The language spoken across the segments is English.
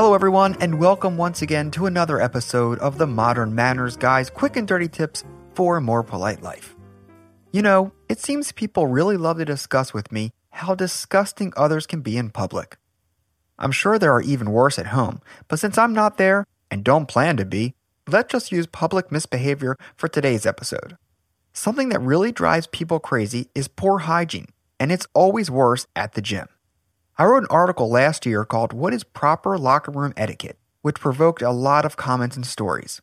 Hello, everyone, and welcome once again to another episode of the Modern Manners Guys quick and dirty tips for a more polite life. You know, it seems people really love to discuss with me how disgusting others can be in public. I'm sure there are even worse at home, but since I'm not there and don't plan to be, let's just use public misbehavior for today's episode. Something that really drives people crazy is poor hygiene, and it's always worse at the gym. I wrote an article last year called What is Proper Locker Room Etiquette, which provoked a lot of comments and stories.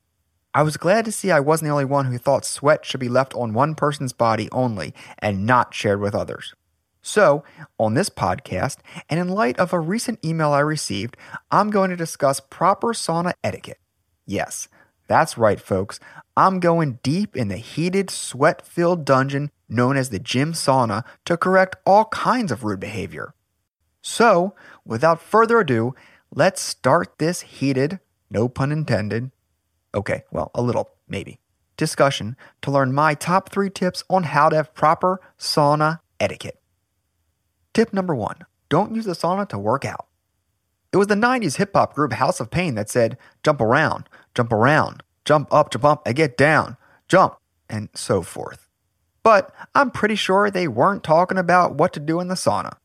I was glad to see I wasn't the only one who thought sweat should be left on one person's body only and not shared with others. So, on this podcast, and in light of a recent email I received, I'm going to discuss proper sauna etiquette. Yes, that's right, folks. I'm going deep in the heated, sweat filled dungeon known as the gym sauna to correct all kinds of rude behavior. So, without further ado, let's start this heated, no pun intended, okay, well, a little, maybe, discussion to learn my top three tips on how to have proper sauna etiquette. Tip number one don't use the sauna to work out. It was the 90s hip hop group House of Pain that said, jump around, jump around, jump up, jump up, and get down, jump, and so forth. But I'm pretty sure they weren't talking about what to do in the sauna.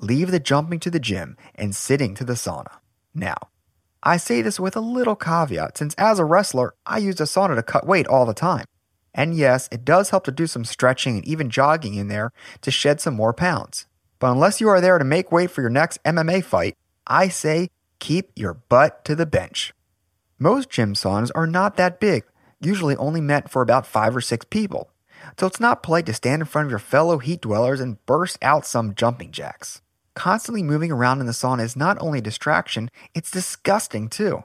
Leave the jumping to the gym and sitting to the sauna. Now, I say this with a little caveat since as a wrestler, I use a sauna to cut weight all the time. And yes, it does help to do some stretching and even jogging in there to shed some more pounds. But unless you are there to make weight for your next MMA fight, I say keep your butt to the bench. Most gym saunas are not that big, usually only meant for about five or six people. So it's not polite to stand in front of your fellow heat dwellers and burst out some jumping jacks. Constantly moving around in the sauna is not only a distraction, it's disgusting too.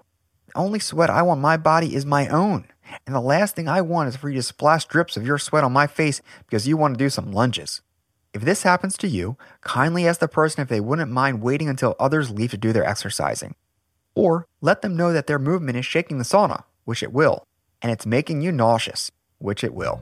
The only sweat I want my body is my own. And the last thing I want is for you to splash drips of your sweat on my face because you want to do some lunges. If this happens to you, kindly ask the person if they wouldn't mind waiting until others leave to do their exercising. Or let them know that their movement is shaking the sauna, which it will, and it's making you nauseous, which it will.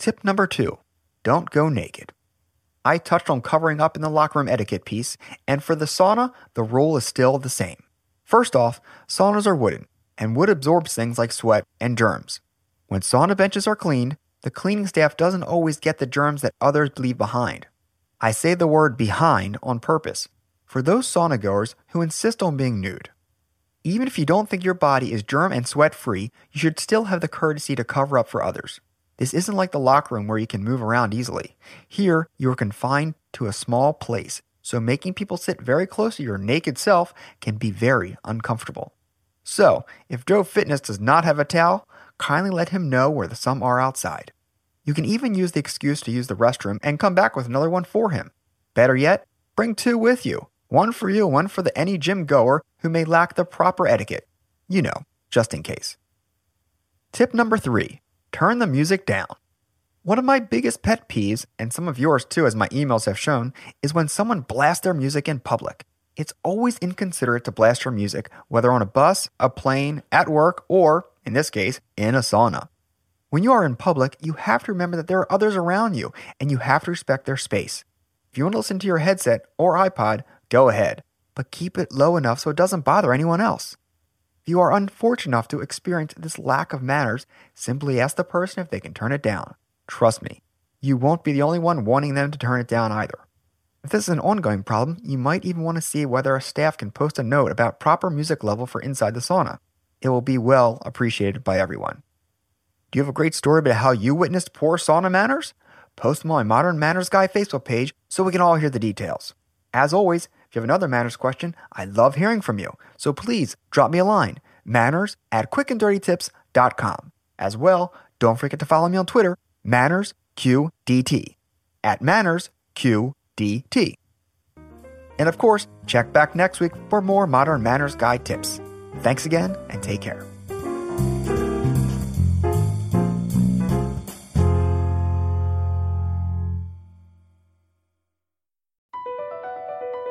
Tip number two don't go naked. I touched on covering up in the locker room etiquette piece, and for the sauna, the rule is still the same. First off, saunas are wooden, and wood absorbs things like sweat and germs. When sauna benches are cleaned, the cleaning staff doesn't always get the germs that others leave behind. I say the word behind on purpose for those sauna goers who insist on being nude. Even if you don't think your body is germ and sweat free, you should still have the courtesy to cover up for others. This isn't like the locker room where you can move around easily. Here, you are confined to a small place, so making people sit very close to your naked self can be very uncomfortable. So, if Joe Fitness does not have a towel, kindly let him know where the some are outside. You can even use the excuse to use the restroom and come back with another one for him. Better yet, bring two with you one for you, one for the any gym goer who may lack the proper etiquette. You know, just in case. Tip number three turn the music down. One of my biggest pet peeves, and some of yours too, as my emails have shown, is when someone blasts their music in public. It's always inconsiderate to blast your music, whether on a bus, a plane, at work, or, in this case, in a sauna. When you are in public, you have to remember that there are others around you, and you have to respect their space. If you want to listen to your headset or iPod, go ahead, but keep it low enough so it doesn't bother anyone else. You are unfortunate enough to experience this lack of manners, simply ask the person if they can turn it down. Trust me, you won't be the only one wanting them to turn it down either. If this is an ongoing problem, you might even want to see whether a staff can post a note about proper music level for inside the sauna. It will be well appreciated by everyone. Do you have a great story about how you witnessed poor sauna manners? Post them on my Modern Manners Guy Facebook page so we can all hear the details. As always, if you have another manners question, I love hearing from you. So please drop me a line, manners at quickanddirtytips.com. As well, don't forget to follow me on Twitter, mannersqdt, at mannersqdt. And of course, check back next week for more Modern Manners Guy tips. Thanks again and take care.